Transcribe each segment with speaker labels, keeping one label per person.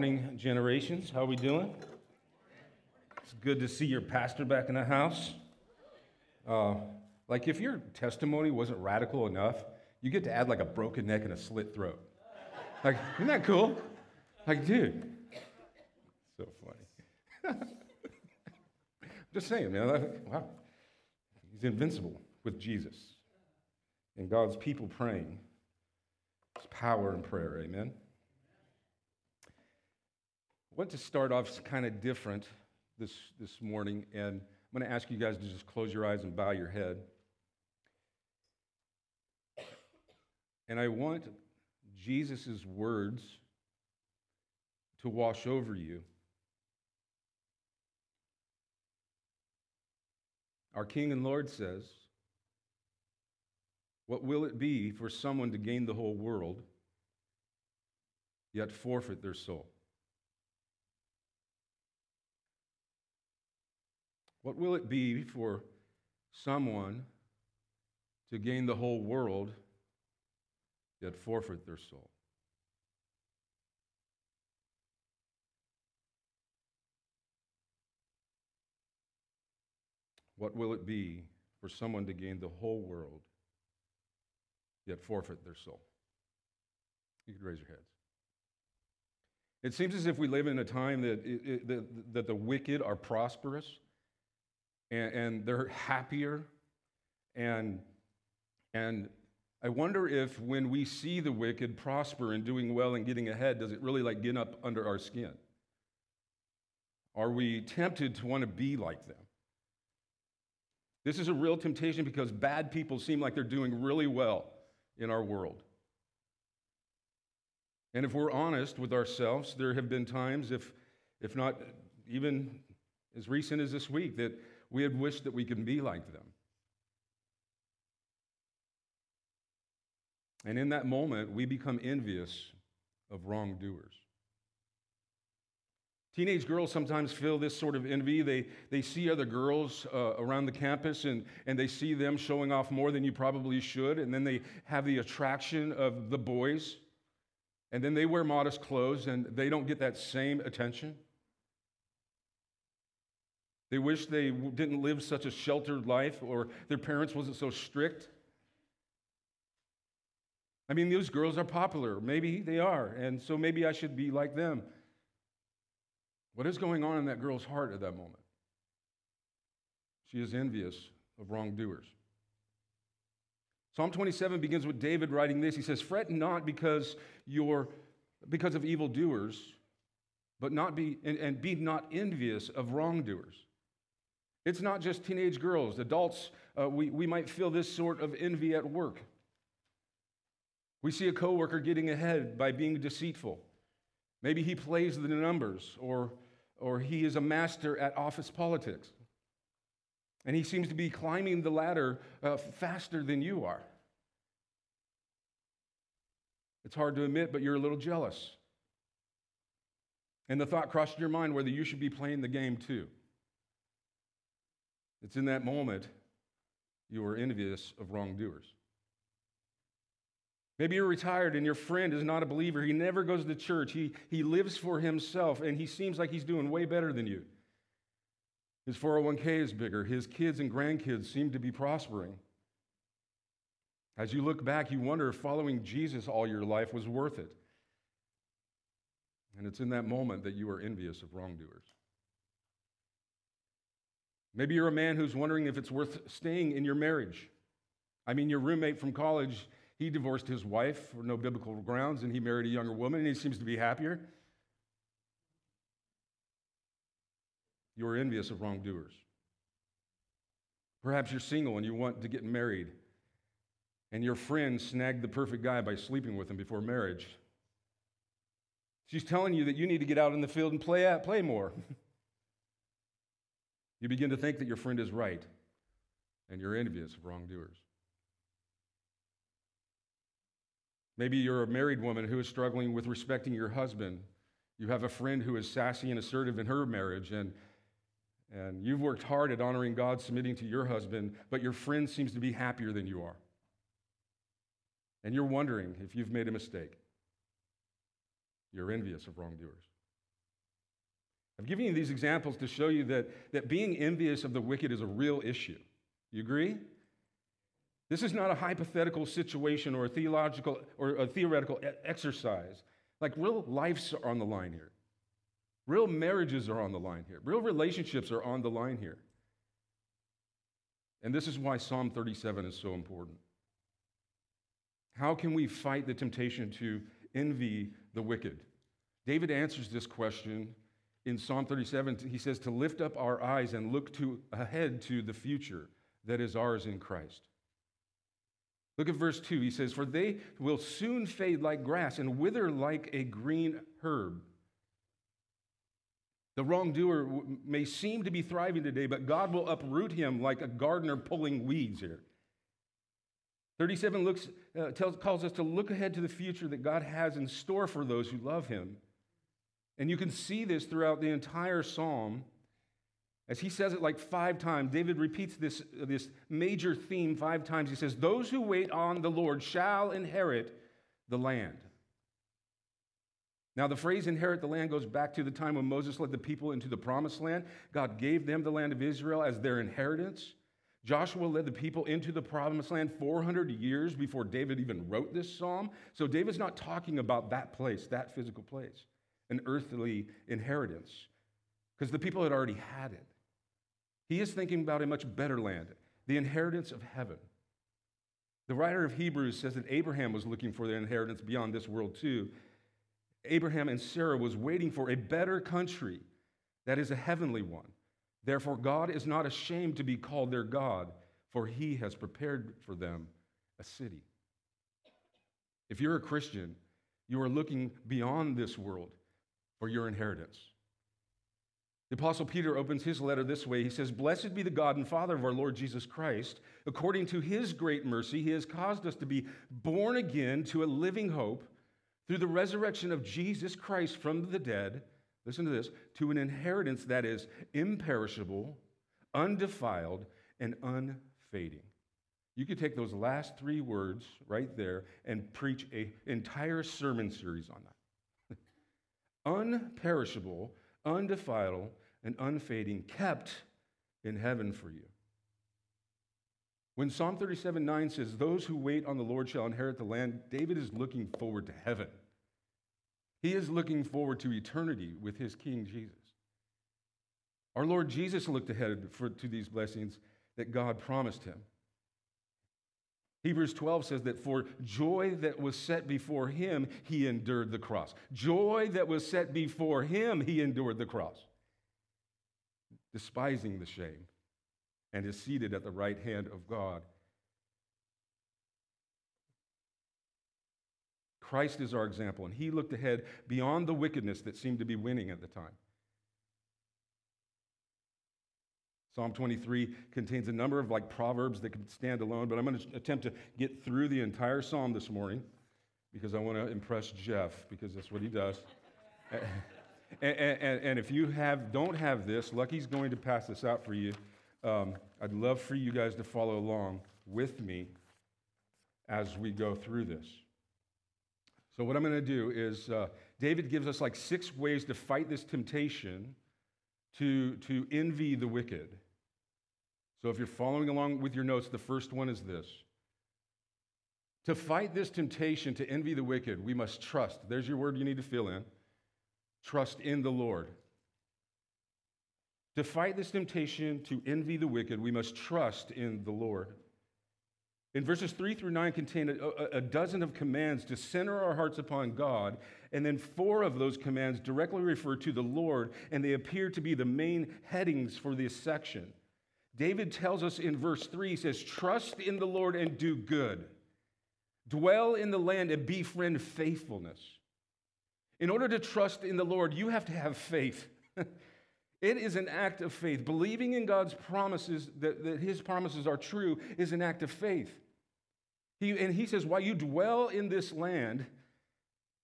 Speaker 1: morning, generations. How are we doing? It's good to see your pastor back in the house. Uh, like, if your testimony wasn't radical enough, you get to add like a broken neck and a slit throat. Like, isn't that cool? Like, dude, so funny. Just saying, man. Wow, he's invincible with Jesus, and God's people praying. It's power in prayer. Amen. I want to start off kind of different this, this morning, and I'm going to ask you guys to just close your eyes and bow your head. And I want Jesus' words to wash over you. Our King and Lord says, What will it be for someone to gain the whole world, yet forfeit their soul? What will it be for someone to gain the whole world yet forfeit their soul? What will it be for someone to gain the whole world yet forfeit their soul? You could raise your heads. It seems as if we live in a time that, it, it, that, that the wicked are prosperous and, and they're happier. And, and I wonder if when we see the wicked prosper and doing well and getting ahead, does it really like get up under our skin? Are we tempted to want to be like them? This is a real temptation because bad people seem like they're doing really well in our world. And if we're honest with ourselves, there have been times, if, if not even as recent as this week, that we had wished that we could be like them. And in that moment, we become envious of wrongdoers. Teenage girls sometimes feel this sort of envy. They, they see other girls uh, around the campus and, and they see them showing off more than you probably should. And then they have the attraction of the boys. And then they wear modest clothes and they don't get that same attention. They wish they didn't live such a sheltered life or their parents wasn't so strict. I mean, those girls are popular. Maybe they are. And so maybe I should be like them. What is going on in that girl's heart at that moment? She is envious of wrongdoers. Psalm 27 begins with David writing this. He says, Fret not because you're because of evildoers, but not be and, and be not envious of wrongdoers. It's not just teenage girls, adults, uh, we, we might feel this sort of envy at work. We see a coworker getting ahead by being deceitful. Maybe he plays the numbers, or, or he is a master at office politics. And he seems to be climbing the ladder uh, faster than you are. It's hard to admit, but you're a little jealous. And the thought crossed your mind whether you should be playing the game too. It's in that moment you are envious of wrongdoers. Maybe you're retired and your friend is not a believer. He never goes to church. He, he lives for himself and he seems like he's doing way better than you. His 401k is bigger. His kids and grandkids seem to be prospering. As you look back, you wonder if following Jesus all your life was worth it. And it's in that moment that you are envious of wrongdoers. Maybe you're a man who's wondering if it's worth staying in your marriage. I mean, your roommate from college, he divorced his wife for no biblical grounds and he married a younger woman and he seems to be happier. You are envious of wrongdoers. Perhaps you're single and you want to get married, and your friend snagged the perfect guy by sleeping with him before marriage. She's telling you that you need to get out in the field and play, at, play more. You begin to think that your friend is right, and you're envious of wrongdoers. Maybe you're a married woman who is struggling with respecting your husband. You have a friend who is sassy and assertive in her marriage, and, and you've worked hard at honoring God, submitting to your husband, but your friend seems to be happier than you are. And you're wondering if you've made a mistake. You're envious of wrongdoers. I've given you these examples to show you that, that being envious of the wicked is a real issue. You agree? This is not a hypothetical situation or a theological or a theoretical exercise. Like real lives are on the line here. Real marriages are on the line here. Real relationships are on the line here. And this is why Psalm 37 is so important. How can we fight the temptation to envy the wicked? David answers this question in Psalm 37. He says, To lift up our eyes and look to, ahead to the future that is ours in Christ. Look at verse 2. He says, For they will soon fade like grass and wither like a green herb. The wrongdoer may seem to be thriving today, but God will uproot him like a gardener pulling weeds here. 37 looks, uh, tells, calls us to look ahead to the future that God has in store for those who love him. And you can see this throughout the entire psalm. As he says it like five times, David repeats this, this major theme five times. He says, Those who wait on the Lord shall inherit the land. Now, the phrase inherit the land goes back to the time when Moses led the people into the promised land. God gave them the land of Israel as their inheritance. Joshua led the people into the promised land 400 years before David even wrote this psalm. So David's not talking about that place, that physical place, an earthly inheritance, because the people had already had it. He is thinking about a much better land, the inheritance of heaven. The writer of Hebrews says that Abraham was looking for the inheritance beyond this world too. Abraham and Sarah was waiting for a better country that is a heavenly one. Therefore, God is not ashamed to be called their God, for he has prepared for them a city. If you're a Christian, you are looking beyond this world for your inheritance. The Apostle Peter opens his letter this way. He says, Blessed be the God and Father of our Lord Jesus Christ. According to his great mercy, he has caused us to be born again to a living hope through the resurrection of Jesus Christ from the dead listen to this, to an inheritance that is imperishable, undefiled, and unfading. You could take those last three words right there and preach an entire sermon series on that. Unperishable, undefiled, and unfading, kept in heaven for you. When Psalm 37 9 says, Those who wait on the Lord shall inherit the land, David is looking forward to heaven. He is looking forward to eternity with his King Jesus. Our Lord Jesus looked ahead for, to these blessings that God promised him. Hebrews 12 says that for joy that was set before him, he endured the cross. Joy that was set before him, he endured the cross, despising the shame, and is seated at the right hand of God Christ is our example, and he looked ahead beyond the wickedness that seemed to be winning at the time. Psalm 23 contains a number of like proverbs that can stand alone, but I'm going to attempt to get through the entire psalm this morning because I want to impress Jeff because that's what he does. and, and, and, if you have don't have this, Lucky's going to pass this out for you. Um, I'd love for you guys to follow along with me as we go through this. So, what I'm going to do is, uh, David gives us like six ways to fight this temptation to, to envy the wicked. So, if you're following along with your notes, the first one is this To fight this temptation to envy the wicked, we must trust. There's your word you need to fill in trust in the Lord. To fight this temptation to envy the wicked, we must trust in the Lord. In verses 3 through 9 contain a, a, dozen of commands to center our hearts upon God, and then four of those commands directly refer to the Lord, and they appear to be the main headings for this section. David tells us in verse 3, he says, Trust in the Lord and do good. Dwell in the land and befriend faithfulness. In order to trust in the Lord, you have to have faith. It is an act of faith. Believing in God's promises, that, that His promises are true, is an act of faith. He, and He says, while you dwell in this land,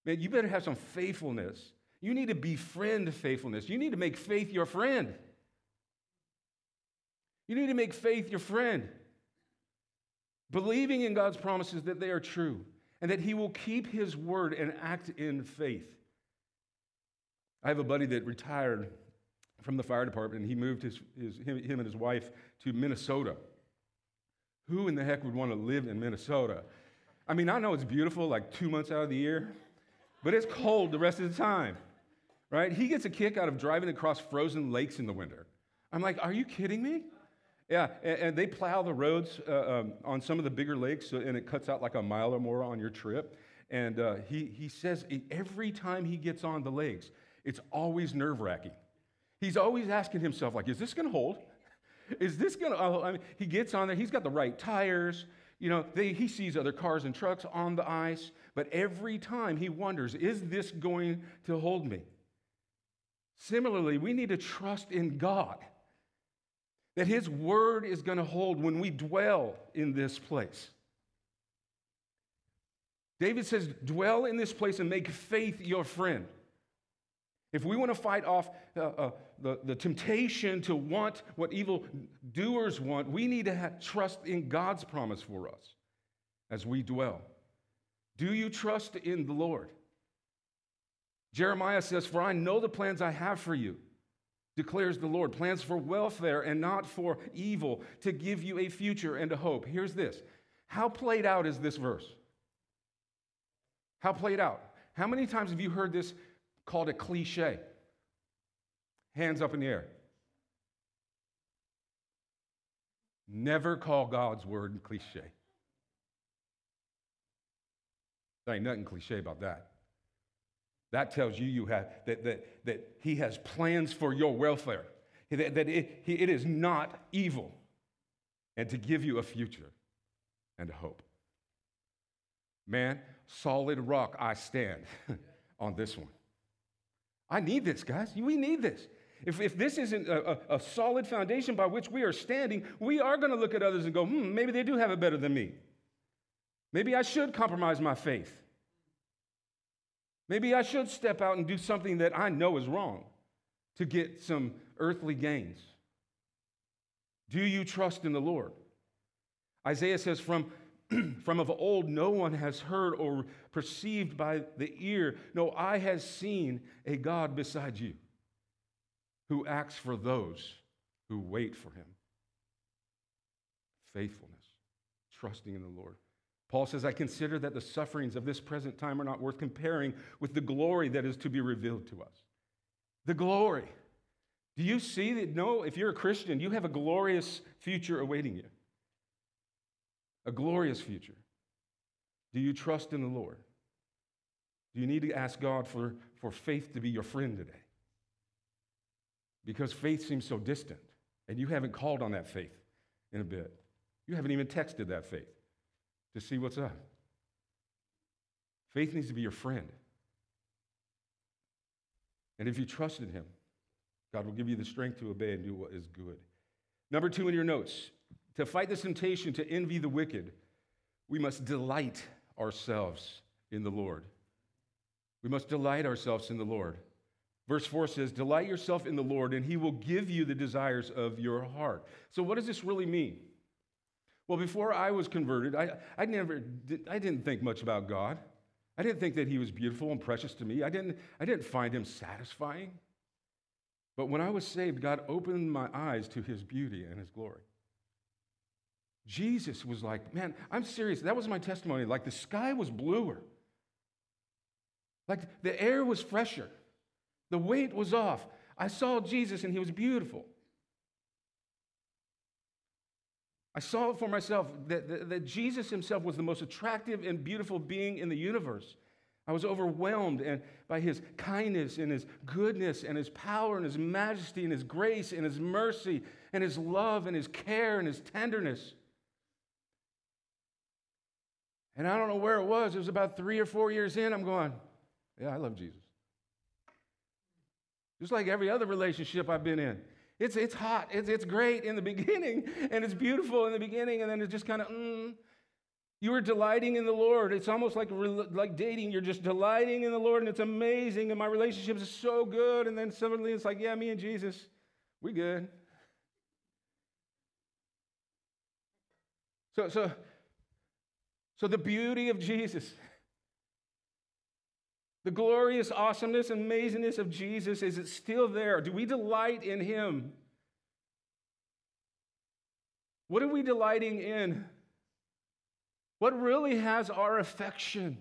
Speaker 1: man, you better have some faithfulness. You need to befriend faithfulness. You need to make faith your friend. You need to make faith your friend. Believing in God's promises that they are true and that He will keep His word and act in faith. I have a buddy that retired from the fire department, and he moved his, his, him, him and his wife to Minnesota. Who in the heck would want to live in Minnesota? I mean, I know it's beautiful like two months out of the year, but it's cold the rest of the time, right? He gets a kick out of driving across frozen lakes in the winter. I'm like, are you kidding me? Yeah, and, and they plow the roads uh, um, on some of the bigger lakes, and it cuts out like a mile or more on your trip. And uh, he, he says every time he gets on the lakes, it's always nerve wracking. He's always asking himself, like, is this going to hold? Is this going to, I mean, he gets on there, he's got the right tires. You know, they, he sees other cars and trucks on the ice, but every time he wonders, is this going to hold me? Similarly, we need to trust in God that his word is going to hold when we dwell in this place. David says, dwell in this place and make faith your friend. If we want to fight off uh, uh, the, the temptation to want what evil doers want, we need to have, trust in God's promise for us as we dwell. Do you trust in the Lord? Jeremiah says, For I know the plans I have for you, declares the Lord plans for welfare and not for evil, to give you a future and a hope. Here's this How played out is this verse? How played out? How many times have you heard this called a cliche? Hands up in the air. Never call God's word cliche. There ain't nothing cliche about that. That tells you, you have, that, that, that He has plans for your welfare, that, that it, it is not evil, and to give you a future and a hope. Man, solid rock I stand on this one. I need this, guys. We need this. If, if this isn't a, a, a solid foundation by which we are standing, we are going to look at others and go, hmm, maybe they do have it better than me. Maybe I should compromise my faith. Maybe I should step out and do something that I know is wrong to get some earthly gains. Do you trust in the Lord? Isaiah says, From, from of old, no one has heard or perceived by the ear, no eye has seen a God beside you who acts for those who wait for him. Faithfulness, trusting in the Lord. Paul says, I consider that the sufferings of this present time are not worth comparing with the glory that is to be revealed to us. The glory. Do you see that? No, if you're a Christian, you have a glorious future awaiting you. A glorious future. Do you trust in the Lord? Do you need to ask God for, for faith to be your friend today? Because faith seems so distant, and you haven't called on that faith in a bit. You haven't even texted that faith to see what's up. Faith needs to be your friend. And if you trust in Him, God will give you the strength to obey and do what is good. Number two in your notes to fight this temptation to envy the wicked, we must delight ourselves in the Lord. We must delight ourselves in the Lord. Verse 4 says, Delight yourself in the Lord, and he will give you the desires of your heart. So, what does this really mean? Well, before I was converted, I, I, never did, I didn't think much about God. I didn't think that he was beautiful and precious to me. I didn't, I didn't find him satisfying. But when I was saved, God opened my eyes to his beauty and his glory. Jesus was like, man, I'm serious. That was my testimony. Like the sky was bluer, like the air was fresher, the weight was off. I saw Jesus and he was beautiful. I saw it for myself that, that, that, Jesus himself was the most attractive and beautiful being in the universe. I was overwhelmed and by his kindness and his goodness and his power and his majesty and his grace and his mercy and his love and his care and his tenderness. And I don't know where it was. It was about three or four years in. I'm going, yeah, I love Jesus. Just like every other relationship I've been in. It's, it's hot, it's, it's great in the beginning, and it's beautiful in the beginning, and then it's just kind of, mm. You are delighting in the Lord. It's almost like, like dating. You're just delighting in the Lord, and it's amazing, and my relationship is so good. And then suddenly it's like, yeah, me and Jesus, we good. So, so, so the beauty of Jesus, The glorious awesomeness and amazingness of Jesus, is it still there? Do we delight in him? What are we delighting in? What really has our affection?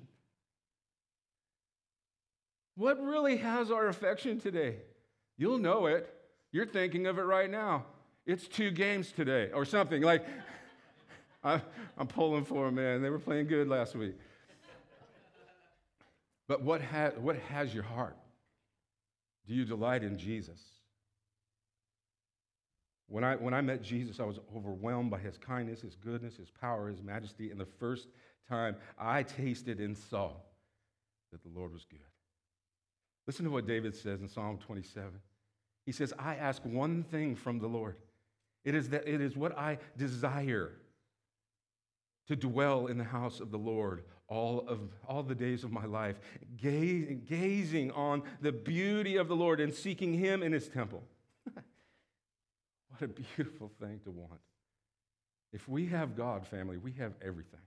Speaker 1: What really has our affection today? You'll know it. You're thinking of it right now. It's two games today or something. Like, I, am pulling for them, man. They were playing good last week. But what, ha- what has your heart? Do you delight in Jesus? When I, when I met Jesus, I was overwhelmed by his kindness, his goodness, his power, his majesty. And the first time I tasted and saw that the Lord was good. Listen to what David says in Psalm 27. He says, I ask one thing from the Lord. It is that it is what I desire to dwell in the house of the Lord all of all the days of my life, gaze, gazing on the beauty of the Lord and seeking him in his temple. what a beautiful thing to want. If we have God, family, we have everything.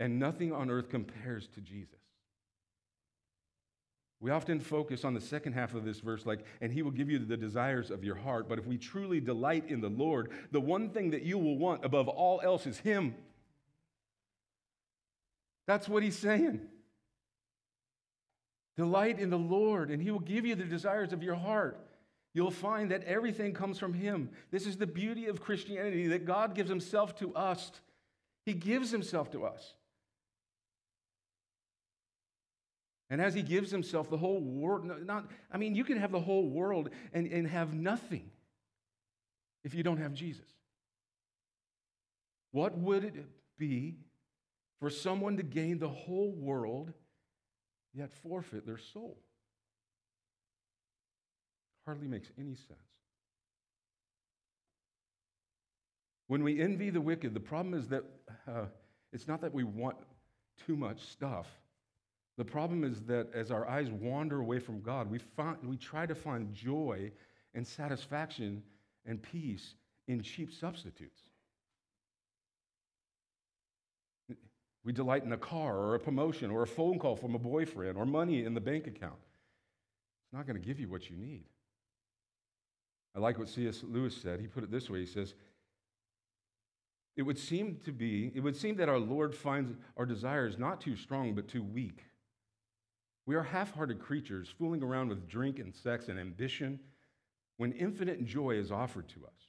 Speaker 1: And nothing on earth compares to Jesus. We often focus on the second half of this verse, like, and he will give you the desires of your heart. But if we truly delight in the Lord, the one thing that you will want above all else is him. That's what he's saying. Delight in the Lord, and he will give you the desires of your heart. You'll find that everything comes from him. This is the beauty of Christianity that God gives himself to us. He gives himself to us. And as he gives himself, the whole world, not, I mean, you can have the whole world and, and have nothing if you don't have Jesus. What would it be for someone to gain the whole world yet forfeit their soul? Hardly makes any sense. When we envy the wicked, the problem is that uh, it's not that we want too much stuff the problem is that as our eyes wander away from God, we, find, we try to find joy and satisfaction and peace in cheap substitutes. We delight in a car or a promotion or a phone call from a boyfriend or money in the bank account. It's not going to give you what you need. I like what C.S. Lewis said. He put it this way He says, It would seem to be, it would seem that our Lord finds our desires not too strong, but too weak. We are half hearted creatures fooling around with drink and sex and ambition when infinite joy is offered to us.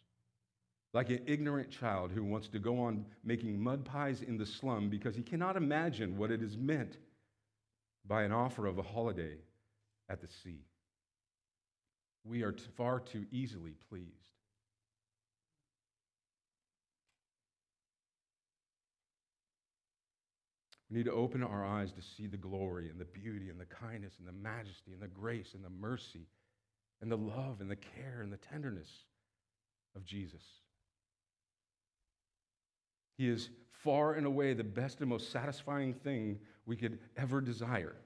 Speaker 1: Like an ignorant child who wants to go on making mud pies in the slum because he cannot imagine what it is meant by an offer of a holiday at the sea. We are far too easily pleased. We need to open our eyes to see the glory and the beauty and the kindness and the majesty and the grace and the mercy and the love and the care and the tenderness of Jesus. He is far and away the best and most satisfying thing we could ever desire.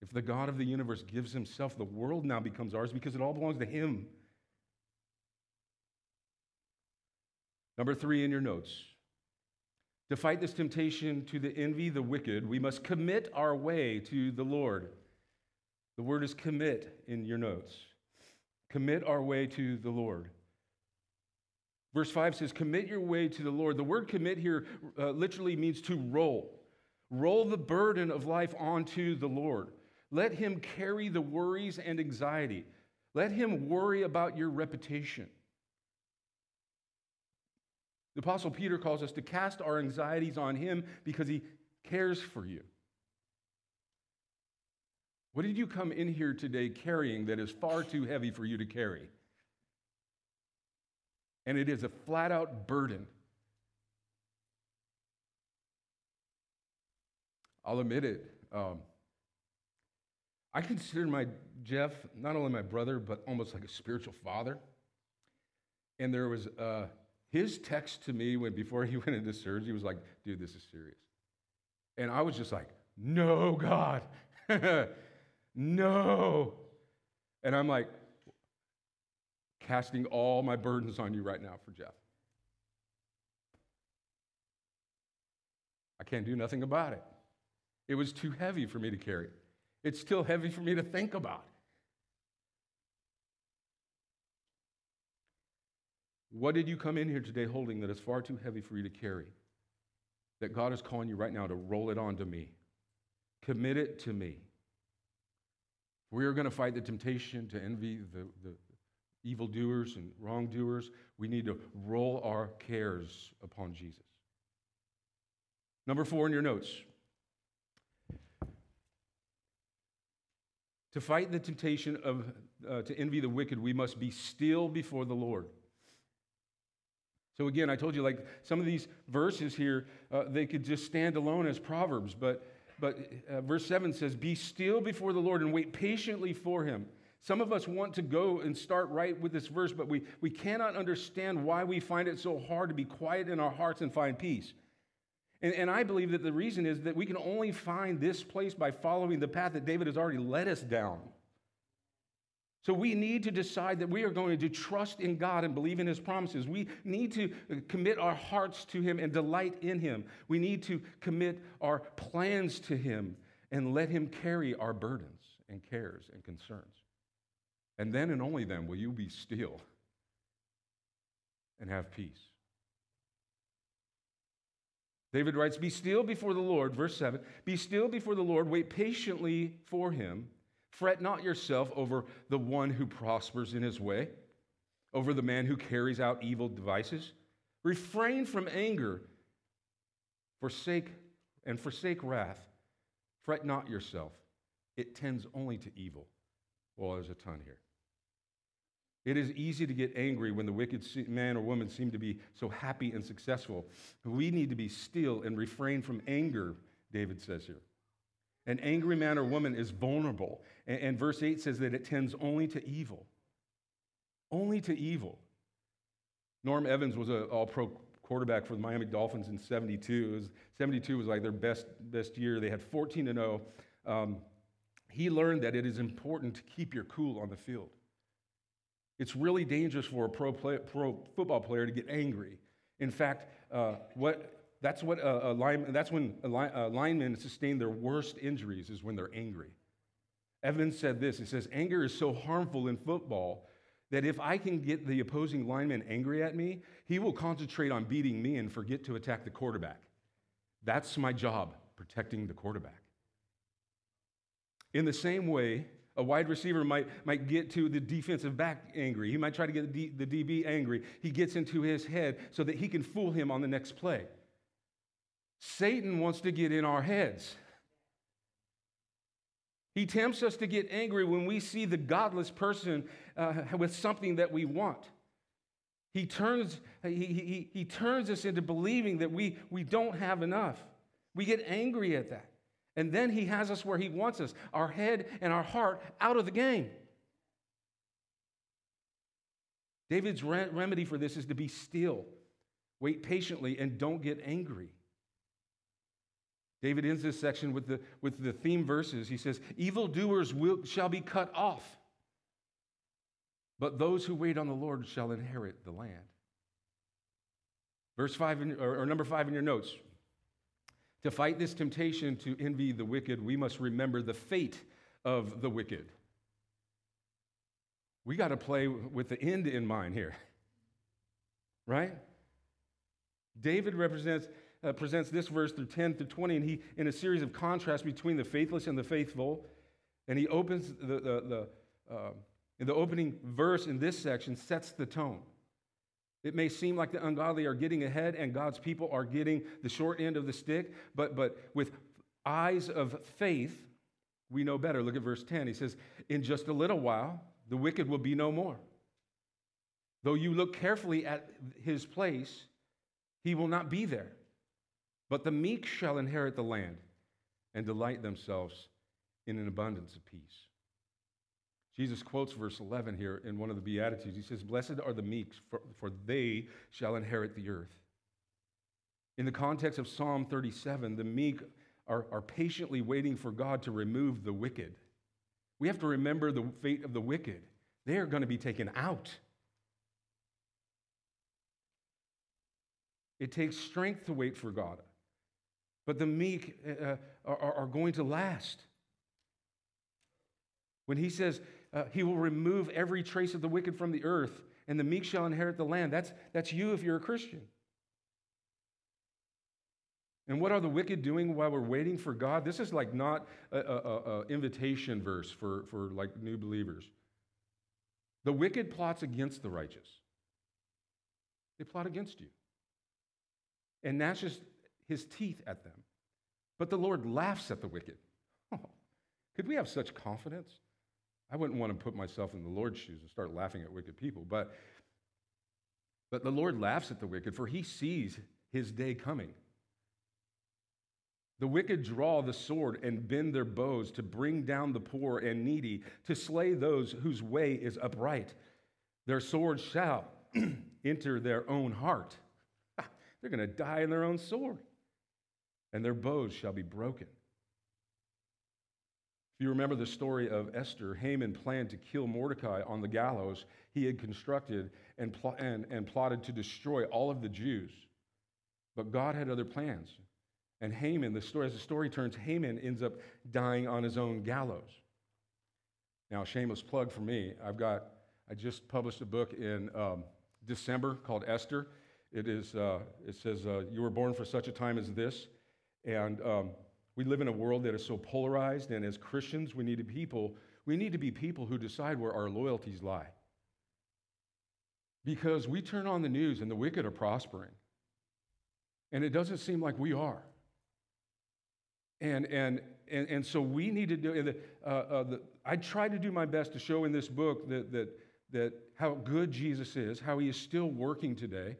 Speaker 1: If the God of the universe gives himself, the world now becomes ours because it all belongs to him. Number three in your notes to fight this temptation to the envy the wicked, we must commit our way to the Lord. The word is commit in your notes. Commit our way to the Lord. Verse 5 says, Commit your way to the Lord. The word commit here uh, literally means to roll. Roll the burden of life onto the Lord. Let Him carry the worries and anxiety. Let Him worry about your reputation. The Apostle Peter calls us to cast our anxieties on him because he cares for you. What did you come in here today carrying that is far too heavy for you to carry? And it is a flat out burden. I'll admit it. Um, I consider my Jeff not only my brother, but almost like a spiritual father. And there was uh, his text to me when before he went into surgery was like, dude, this is serious. And I was just like, no, God, no. And I'm like, casting all my burdens on you right now for Jeff. I can't do nothing about it. It was too heavy for me to carry. It's still heavy for me to think about. What did you come in here today holding that is far too heavy for you to carry? That God is calling you right now to roll it onto me. Commit it to me. We are going to fight the temptation to envy the, the evildoers and wrongdoers. We need to roll our cares upon Jesus. Number four in your notes. To fight the temptation of, uh, to envy the wicked, we must be still before the Lord. So again, I told you, like some of these verses here, uh, they could just stand alone as proverbs, but but uh, verse 7 says, Be still before the Lord and wait patiently for him. Some of us want to go and start right with this verse, but we, we cannot understand why we find it so hard to be quiet in our hearts and find peace. And, and I believe that the reason is that we can only find this place by following the path that David has already led us down. So we need to decide that we are going to trust in God and believe in his promises. We need to commit our hearts to him and delight in him. We need to commit our plans to him and let him carry our burdens and cares and concerns. And then and only then will you be still and have peace. David writes, Be still before the Lord, verse 7. Be still before the Lord, wait patiently for him. Fret not yourself over the one who prospers in his way, over the man who carries out evil devices. Refrain from anger, forsake and forsake wrath. Fret not yourself. It tends only to evil. Well, there's a ton here. It is easy to get angry when the wicked man or woman seem to be so happy and successful. We need to be still and refrain from anger, David says here. An angry man or woman is vulnerable. And, verse 8 says that it tends only to evil. Only to evil. Norm Evans was an all pro quarterback for the Miami Dolphins in 72. Was, 72 was like their best, best year. They had 14 to 0. Um, he learned that it is important to keep your cool on the field. It's really dangerous for a pro, play, pro football player to get angry. In fact, uh, what that's, what a, a that's when a, a linemen sustain their worst injuries, is when they're angry. Evans said this He says, Anger is so harmful in football that if I can get the opposing lineman angry at me, he will concentrate on beating me and forget to attack the quarterback. That's my job, protecting the quarterback. In the same way, a wide receiver might, might get to the defensive back angry. He might try to get the, D, the DB angry. He gets into his head so that he can fool him on the next play. Satan wants to get in our heads. He tempts us to get angry when we see the godless person uh, with something that we want. He turns, he, he, he turns us into believing that we, we don't have enough. We get angry at that. And then he has us where he wants us, our head and our heart out of the game. David's re- remedy for this is to be still, wait patiently, and don't get angry. David ends this section with the, with the theme verses. He says, Evildoers will, shall be cut off, but those who wait on the Lord shall inherit the land. Verse 5, in, or, or number 5 in your notes. To fight this temptation to envy the wicked, we must remember the fate of the wicked. We got to play with the end in mind here, right? David represents uh, presents this verse through 10 through 20, and he, in a series of contrasts between the faithless and the faithful, and he opens the, the, the uh, in the opening verse in this section sets the tone. It may seem like the ungodly are getting ahead and God's people are getting the short end of the stick, but, but with eyes of faith, we know better. Look at verse 10. He says, In just a little while, the wicked will be no more. Though you look carefully at his place, he will not be there. But the meek shall inherit the land and delight themselves in an abundance of peace. Jesus quotes verse 11 here in one of the Beatitudes. He says, Blessed are the meek, for, for they shall inherit the earth. In the context of Psalm 37, the meek are, are patiently waiting for God to remove the wicked. We have to remember the fate of the wicked. They are going to be taken out. It takes strength to wait for God. but the meek uh, are, are going to last. When he says uh, he will remove every trace of the wicked from the earth, and the meek shall inherit the land, that's, that's you if you're a Christian. And what are the wicked doing while we're waiting for God? This is like not an invitation verse for, for like new believers. The wicked plots against the righteous. They plot against you and gnashes his teeth at them. But the Lord laughs at the wicked. Oh, could we have such confidence? I wouldn't want to put myself in the Lord's shoes and start laughing at wicked people, but, but the Lord laughs at the wicked, for he sees his day coming. The wicked draw the sword and bend their bows to bring down the poor and needy, to slay those whose way is upright. Their swords shall enter their own heart. They're going to die in their own sword, and their bows shall be broken. You remember the story of Esther, Haman planned to kill Mordecai on the gallows he had constructed and, pl- and, and plotted to destroy all of the Jews. But God had other plans. And Haman, the story, as the story turns, Haman ends up dying on his own gallows. Now, shameless plug for me. I've got, I just published a book in um, December called Esther. It is, uh, it says, uh, You were born for such a time as this. And um, we live in a world that is so polarized, and as Christians, we need to people, we need to be people who decide where our loyalties lie. Because we turn on the news and the wicked are prospering. And it doesn't seem like we are. And, and, and, and so we need to do, uh, uh, the, I try to do my best to show in this book that, that, that how good Jesus is, how he is still working today,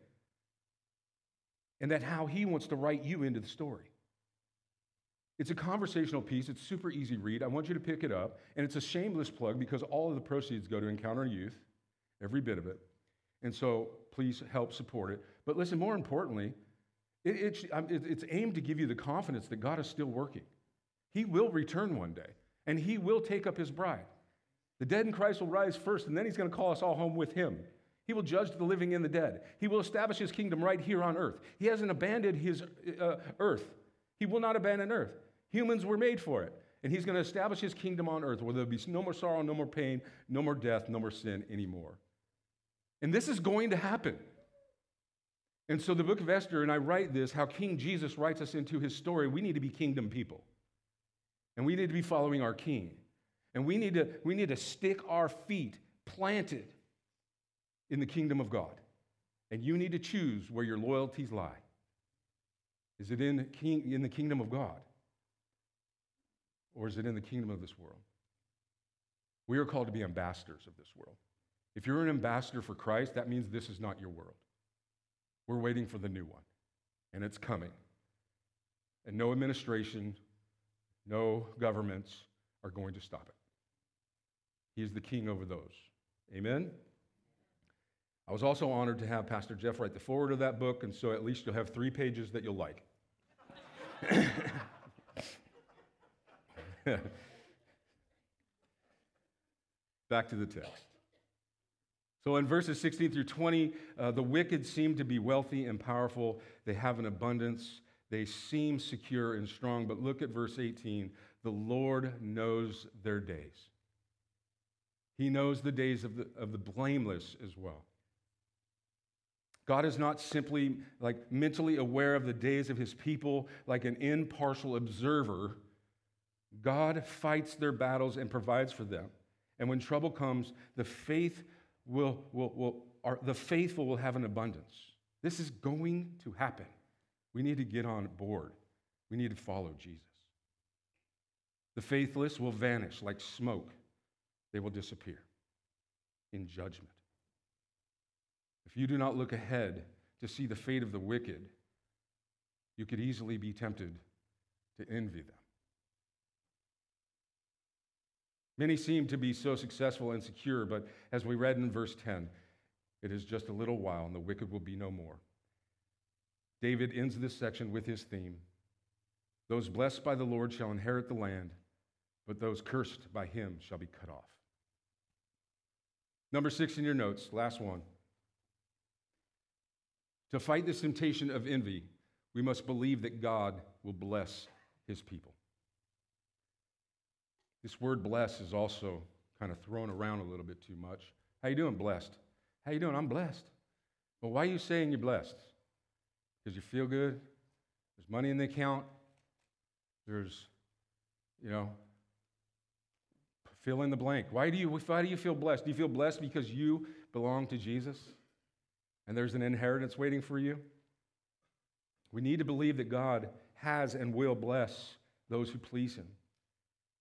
Speaker 1: and that how he wants to write you into the story. It's a conversational piece. It's super easy read. I want you to pick it up. And it's a shameless plug because all of the proceeds go to Encounter Youth, every bit of it. And so please help support it. But listen, more importantly, it, it, it's aimed to give you the confidence that God is still working. He will return one day, and He will take up His bride. The dead in Christ will rise first, and then He's going to call us all home with Him. He will judge the living and the dead. He will establish His kingdom right here on earth. He hasn't abandoned His uh, earth, He will not abandon earth. Humans were made for it. And He's going to establish His kingdom on earth where there'll be no more sorrow, no more pain, no more death, no more sin anymore. And this is going to happen. And so the book of Esther, and I write this how King Jesus writes us into his story. We need to be kingdom people. And we need to be following our king. And we need to, we need to stick our feet planted in the kingdom of God. And you need to choose where your loyalties lie. Is it in, king, in the kingdom of God? Or is it in the kingdom of this world? We are called to be ambassadors of this world. If you're an ambassador for Christ, that means this is not your world. We're waiting for the new one, and it's coming. And no administration, no governments are going to stop it. He is the king over those. Amen? I was also honored to have Pastor Jeff write the foreword of that book, and so at least you'll have three pages that you'll like. Back to the text. So in verses 16 through 20, uh, the wicked seem to be wealthy and powerful. They have an abundance. They seem secure and strong. But look at verse 18. The Lord knows their days. He knows the days of the, of the blameless as well. God is not simply like mentally aware of the days of his people like an impartial observer. God fights their battles and provides for them. And when trouble comes, the faith will, will, will our, the faithful will have an abundance. This is going to happen. We need to get on board. We need to follow Jesus. The faithless will vanish like smoke, they will disappear in judgment. If you do not look ahead to see the fate of the wicked, you could easily be tempted to envy them. Many seem to be so successful and secure, but as we read in verse 10, it is just a little while and the wicked will be no more. David ends this section with his theme Those blessed by the Lord shall inherit the land, but those cursed by him shall be cut off. Number six in your notes, last one. To fight this temptation of envy, We must believe that God will bless his people. This word bless is also kind of thrown around a little bit too much. How you doing, blessed? How you doing? I'm blessed. Well, why are you saying you're blessed? Because you feel good? There's money in the account? There's, you know, fill in the blank. Why do you, why do you feel blessed? Do you feel blessed because you belong to Jesus and there's an inheritance waiting for you? We need to believe that God has and will bless those who please him.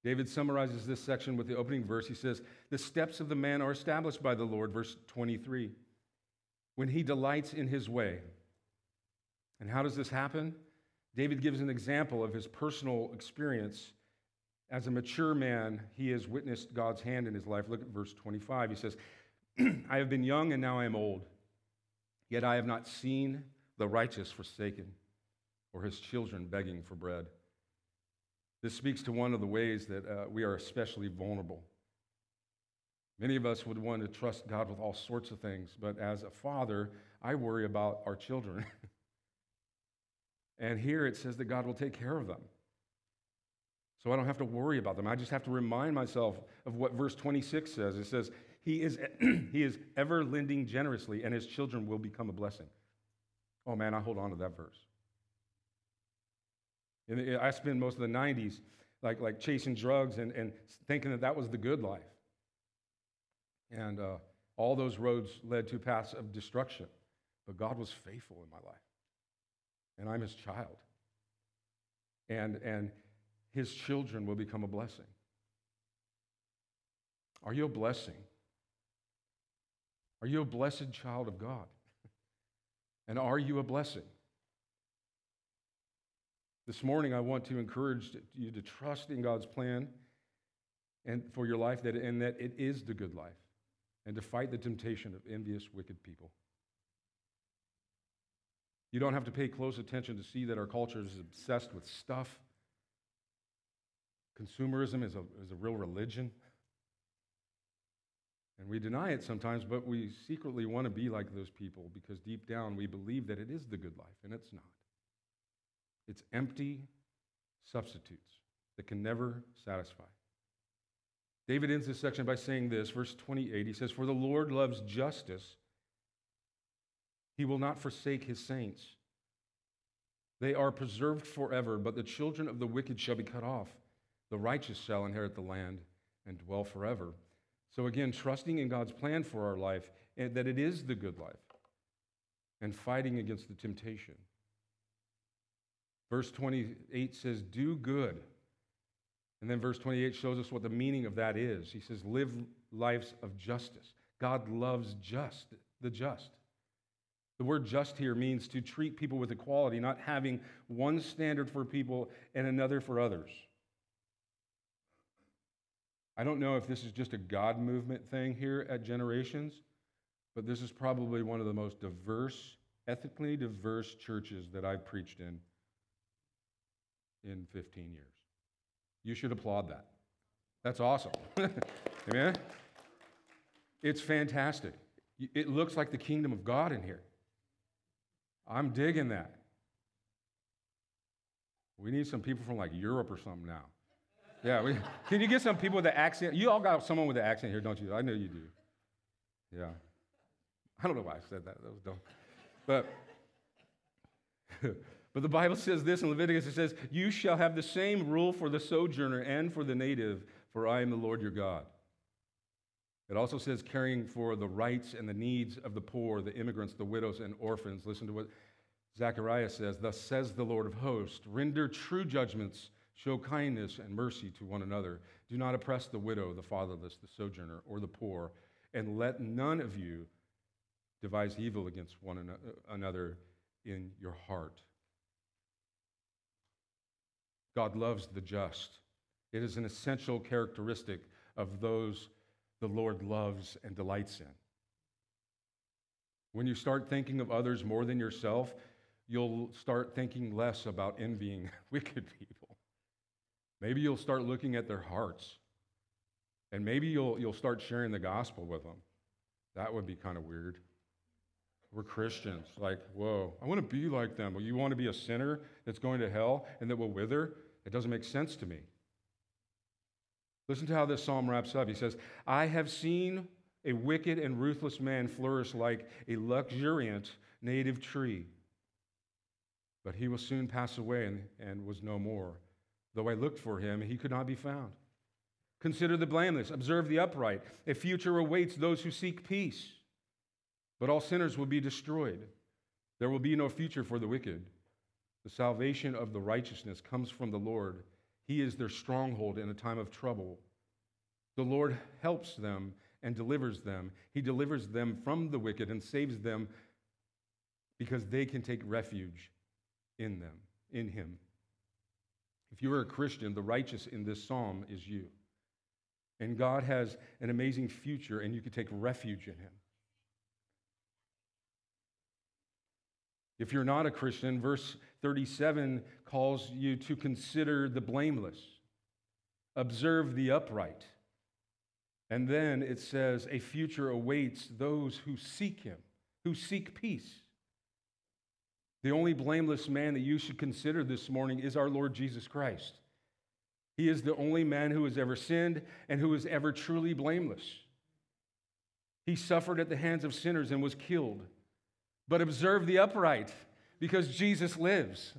Speaker 1: David summarizes this section with the opening verse. He says, The steps of the man are established by the Lord, verse 23, when he delights in his way. And how does this happen? David gives an example of his personal experience. As a mature man, he has witnessed God's hand in his life. Look at verse 25. He says, I have been young and now I am old, yet I have not seen the righteous forsaken or his children begging for bread. This speaks to one of the ways that uh, we are especially vulnerable. Many of us would want to trust God with all sorts of things, but as a father, I worry about our children. and here it says that God will take care of them. So I don't have to worry about them. I just have to remind myself of what verse 26 says. It says, He is, he is ever lending generously, and his children will become a blessing. Oh man, I hold on to that verse. And I spent most of the 90s like, like chasing drugs and, and thinking that that was the good life. And uh, all those roads led to paths of destruction. But God was faithful in my life. And I'm his child. And, and his children will become a blessing. Are you a blessing? Are you a blessed child of God? And are you a blessing? This morning, I want to encourage you to trust in God's plan and for your life, that, and that it is the good life, and to fight the temptation of envious, wicked people. You don't have to pay close attention to see that our culture is obsessed with stuff. Consumerism is a, is a real religion. And we deny it sometimes, but we secretly want to be like those people because deep down we believe that it is the good life, and it's not. It's empty substitutes that can never satisfy. David ends this section by saying this, verse 28. He says, For the Lord loves justice, he will not forsake his saints. They are preserved forever, but the children of the wicked shall be cut off. The righteous shall inherit the land and dwell forever. So, again, trusting in God's plan for our life, and that it is the good life, and fighting against the temptation. Verse 28 says, Do good. And then verse 28 shows us what the meaning of that is. He says, Live lives of justice. God loves just, the just. The word just here means to treat people with equality, not having one standard for people and another for others. I don't know if this is just a God movement thing here at Generations, but this is probably one of the most diverse, ethically diverse churches that I've preached in in 15 years. You should applaud that. That's awesome. Amen? It's fantastic. It looks like the kingdom of God in here. I'm digging that. We need some people from like Europe or something now. Yeah, we, can you get some people with an accent? You all got someone with an accent here, don't you? I know you do. Yeah. I don't know why I said that. That was dumb. But But the Bible says this in Leviticus it says, You shall have the same rule for the sojourner and for the native, for I am the Lord your God. It also says, caring for the rights and the needs of the poor, the immigrants, the widows, and orphans. Listen to what Zechariah says Thus says the Lord of hosts, render true judgments, show kindness and mercy to one another. Do not oppress the widow, the fatherless, the sojourner, or the poor, and let none of you devise evil against one another in your heart. God loves the just. It is an essential characteristic of those the Lord loves and delights in. When you start thinking of others more than yourself, you'll start thinking less about envying wicked people. Maybe you'll start looking at their hearts. And maybe you'll, you'll start sharing the gospel with them. That would be kind of weird. we're Christians. Like, whoa, I want to be like them. Well, you want to be a sinner that's going to hell and that will wither? It doesn't make sense to me. Listen to how this psalm wraps up. He says, I have seen a wicked and ruthless man flourish like a luxuriant native tree. But he will soon pass away and, and was no more. Though I looked for him, he could not be found. Consider the blameless, observe the upright. A future awaits those who seek peace. But all sinners will be destroyed. There will be no future for the wicked. The salvation of the righteousness comes from the Lord. He is their stronghold in a time of trouble. The Lord helps them and delivers them. He delivers them from the wicked and saves them because they can take refuge in them, in Him. If you are a Christian, the righteous in this psalm is you. And God has an amazing future, and you can take refuge in Him. If you're not a Christian, verse 37 calls you to consider the blameless, observe the upright. And then it says, a future awaits those who seek him, who seek peace. The only blameless man that you should consider this morning is our Lord Jesus Christ. He is the only man who has ever sinned and who is ever truly blameless. He suffered at the hands of sinners and was killed. But observe the upright because Jesus lives.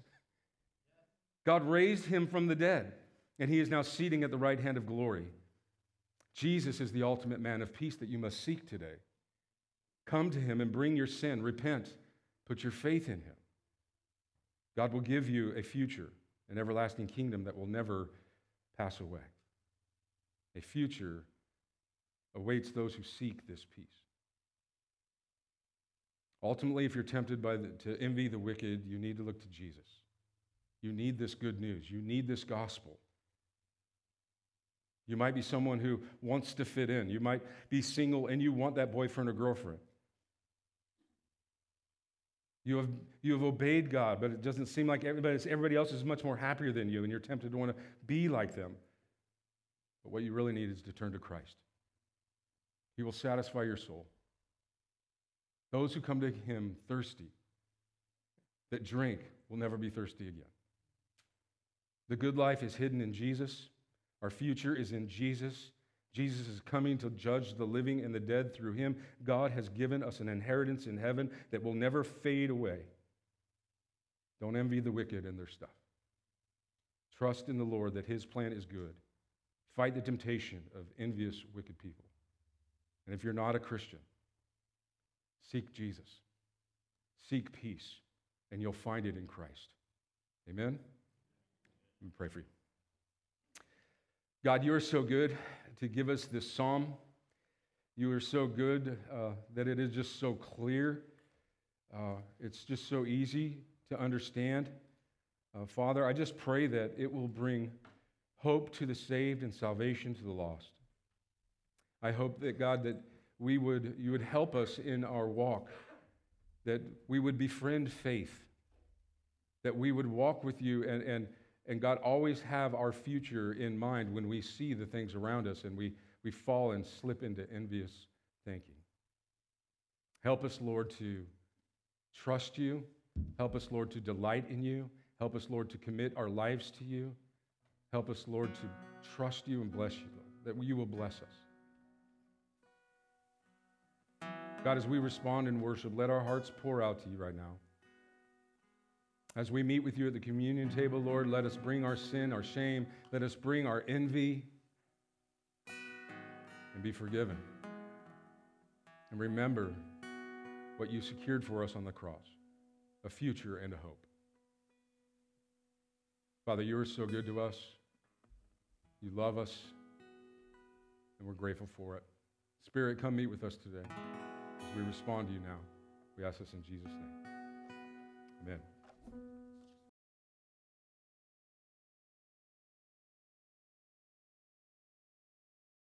Speaker 1: God raised him from the dead, and he is now seating at the right hand of glory. Jesus is the ultimate man of peace that you must seek today. Come to him and bring your sin, repent, put your faith in him. God will give you a future, an everlasting kingdom that will never pass away. A future awaits those who seek this peace. Ultimately, if you're tempted by the, to envy the wicked, you need to look to Jesus. You need this good news. You need this gospel. You might be someone who wants to fit in. You might be single and you want that boyfriend or girlfriend. You have, you have obeyed God, but it doesn't seem like everybody, everybody else is much more happier than you, and you're tempted to want to be like them. But what you really need is to turn to Christ. He will satisfy your soul. Those who come to Him thirsty, that drink, will never be thirsty again. The good life is hidden in Jesus. Our future is in Jesus. Jesus is coming to judge the living and the dead through him. God has given us an inheritance in heaven that will never fade away. Don't envy the wicked and their stuff. Trust in the Lord that his plan is good. Fight the temptation of envious, wicked people. And if you're not a Christian, seek Jesus. Seek peace, and you'll find it in Christ. Amen? Let me pray for you. God, you are so good to give us this psalm. You are so good uh, that it is just so clear. Uh, it's just so easy to understand. Uh, Father, I just pray that it will bring hope to the saved and salvation to the lost. I hope that God, that we would, you would help us in our walk, that we would befriend faith, that we would walk with you and, and and God, always have our future in mind when we see the things around us and we, we fall and slip into envious thinking. Help us, Lord, to trust you. Help us, Lord, to delight in you. Help us, Lord, to commit our lives to you. Help us, Lord, to trust you and bless you, Lord, that you will bless us. God, as we respond in worship, let our hearts pour out to you right now. As we meet with you at the communion table, Lord, let us bring our sin, our shame, let us bring our envy and be forgiven. And remember what you secured for us on the cross a future and a hope. Father, you are so good to us. You love us, and we're grateful for it. Spirit, come meet with us today as we respond to you now. We ask this in Jesus' name. Amen.